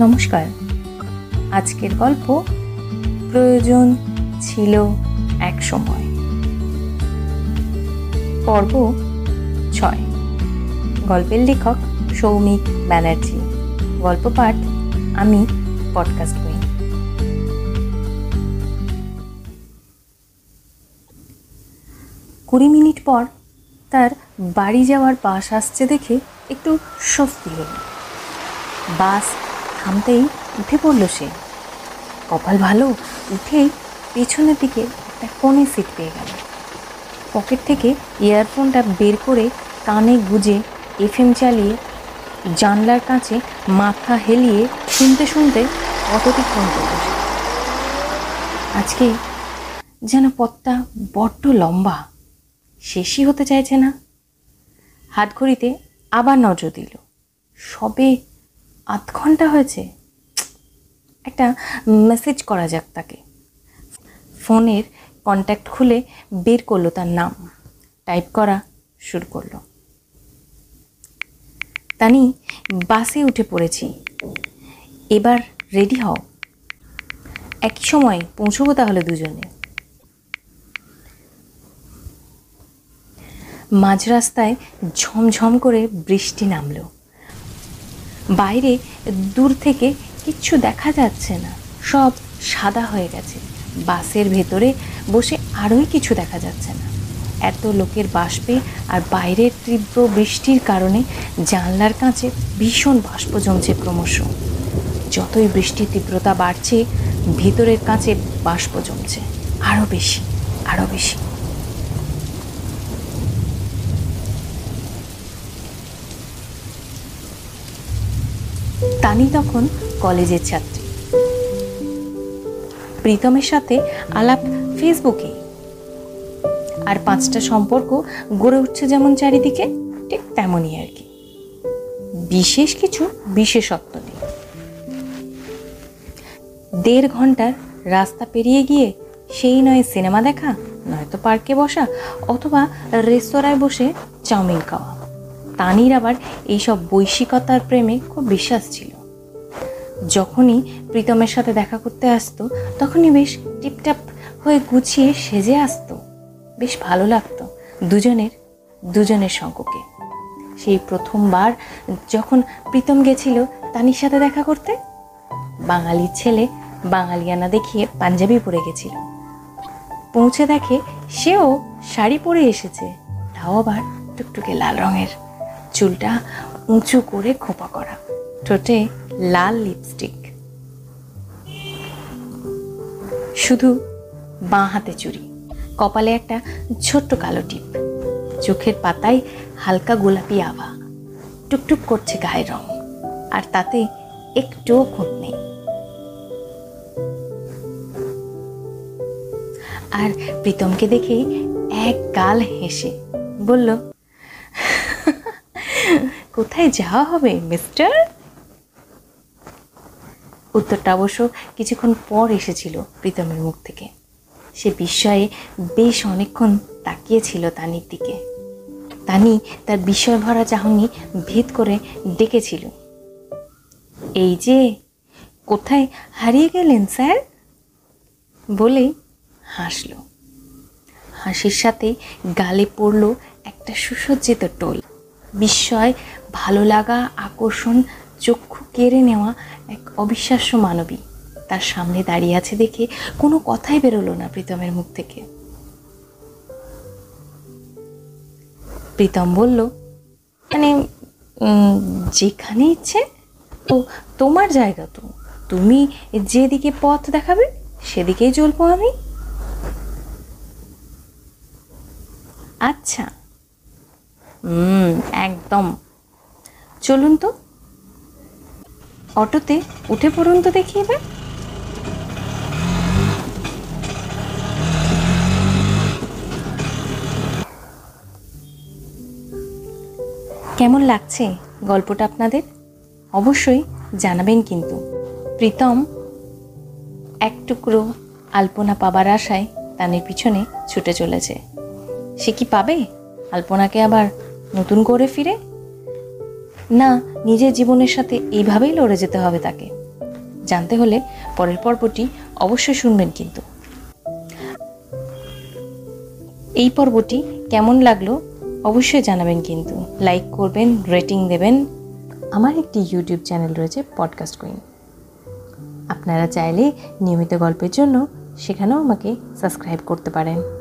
নমস্কার। আজকের গল্প প্রয়োজন ছিল এক সময়। পর্ব ছয়। গল্পের লেখক সৌমিক ব্যানার্জি। গল্প পাঠ আমি পডকাস্ট কুইন। কুড়ি মিনিট পর তার বাড়ি যাওয়ার বাস আসছে দেখে একটু স্বস্তি হলো। বাস থামতেই উঠে পড়ল সে। কপাল ভালো, উঠেই পেছনের দিকে একটা কোণে সিট পেয়ে গেল। পকেট থেকে ইয়ারফোনটা বের করে কানে গুজে এফএম চালিয়ে জানলার কাছে মাথা হেলিয়ে শুনতে শুনতে অতটিক্ষণ করল সে। আজকে যেন পথটা বড্ড লম্বা, শেষই হতে চাইছে না। হাত ঘড়িতে আবার নজর দিল। সবে আধ ঘণ্টা হয়েছে। একটা মেসেজ করা যাক তাকে। ফোনের কন্ট্যাক্ট খুলে বের করল তার নাম। টাইপ করা শুরু করল। তানি বাসে উঠে পড়েছি। এবার রেডি হও। একই সময় পৌঁছবো তাহলে দুজনে। মাঝ রাস্তায় ঝমঝম করে বৃষ্টি নামলো। বাইরে দূর থেকে কিচ্ছু দেখা যাচ্ছে না। সব সাদা হয়ে গেছে। বাসের ভেতরে বসে আরোই কিছু দেখা যাচ্ছে না। এত লোকের বাষ্পে আর বাইরের তীব্র বৃষ্টির কারণে জানলার কাছে ভীষণ বাষ্প জমছে ক্রমশ। যতই বৃষ্টির তীব্রতা বাড়ছে, ভেতরের কাছে বাষ্প জমছে। আরও বেশি আরও বেশি। তানি তখন কলেজের ছাত্রী। প্রীতমের সাথে আলাপ ফেসবুকে। আর পাঁচটা সম্পর্ক গড়ে উঠছে যেমন চারিদিকে, ঠিক তেমনই আর কি। বিশেষ কিছু বিশেষত্ব নেই। দেড় ঘণ্টার রাস্তা পেরিয়ে গিয়ে সেই নয় সিনেমা দেখা, নয়তো পার্কে বসা, অথবা রেস্তোরাঁয় বসে চাউমিন খাওয়া। তানির আবার এইসব বৈশিকতার প্রেমে খুব বিশ্বাস ছিল। যখনই প্রীতমের সাথে দেখা করতে আসতো, তখনই বেশ টিপটাপ হয়ে গুছিয়ে সেজে আসতো। বেশ ভালো লাগতো দুজনের দুজনের সঙ্গকে সেই প্রথমবার যখন প্রীতম গেছিল তানির সাথে দেখা করতে, বাঙালির ছেলে বাঙালিয়ানা দেখিয়ে পাঞ্জাবি পরে গেছিল। পৌঁছে দেখে সেও শাড়ি পরে এসেছে, তাও আবার টুকটুকে লাল রঙের। চুলটা উঁচু করে খোপা করা। ঠোঁটে লাল লিপস্টিক শুধু বাঁ হাতে চুড়ি কপালে একটা ছোট্ট কালো টিপ। চোখের পাতায় হালকা গোলাপি আভা। টুকটুক করছে গায়ের রং। আর তাতে একটুও খুঁত নেই। আর প্রীতমকে দেখে এক গাল হেসে বলল কোথায় যাওয়া হবে, মিস্টার? উত্তরটা অবশ্য কিছুক্ষণ পর এসেছিল প্রীতমের মুখ থেকে। সে বিস্ময়ে বেশ অনেকক্ষণ তাকিয়েছিল তানির দিকে। তানি তার বিস্ময় ভরা চাহনি ভেদ করে ডেকেছিল। এই যে, কোথায় হারিয়ে গেলেন, স্যার? বলেই হাসল। হাসির সাথে গালে পড়ল একটা সুসজ্জিত টোল। বিস্ময়, ভালো লাগা, আকর্ষণ, চক্ষু কেড়ে নেওয়া এক অবিশ্বাস্য মানবী। তার সামনে দাঁড়িয়ে আছে দেখে কোনো কথাই বেরোলো না প্রীতমের মুখ থেকে। প্রীতম বলল মানে যেখানে ইচ্ছে, তো তোমার জায়গা তো। তুমি যেদিকে পথ দেখাবে, সেদিকেই চলবো আমি। আচ্ছা হুম, একদম। চলুন তো। অটোতে উঠে পড়ুন তো দেখি এবার। কেমন লাগছে গল্পটা আপনাদের? অবশ্যই জানাবেন কিন্তু। প্রীতম এক টুকরো আলপনা পাবার আশায় তানের পিছনে ছুটে চলেছে। সে কি পাবে? আলপনাকে আবার নতুন করে ফিরে? না, নিজের জীবনের সাথে এইভাবেই লড়ে যেতে হবে তাকে। জানতে হলে পরের পর্বটি অবশ্যই শুনবেন কিন্তু। এই পর্বটি কেমন লাগল অবশ্যই জানাবেন কিন্তু। লাইক করবেন, রেটিং দেবেন। আমার একটি ইউটিউব চ্যানেল রয়েছে পডকাস্ট কুইন। আপনারা চাইলে নিয়মিত গল্পের জন্য সেখানেও আমাকে সাবস্ক্রাইব করতে পারেন।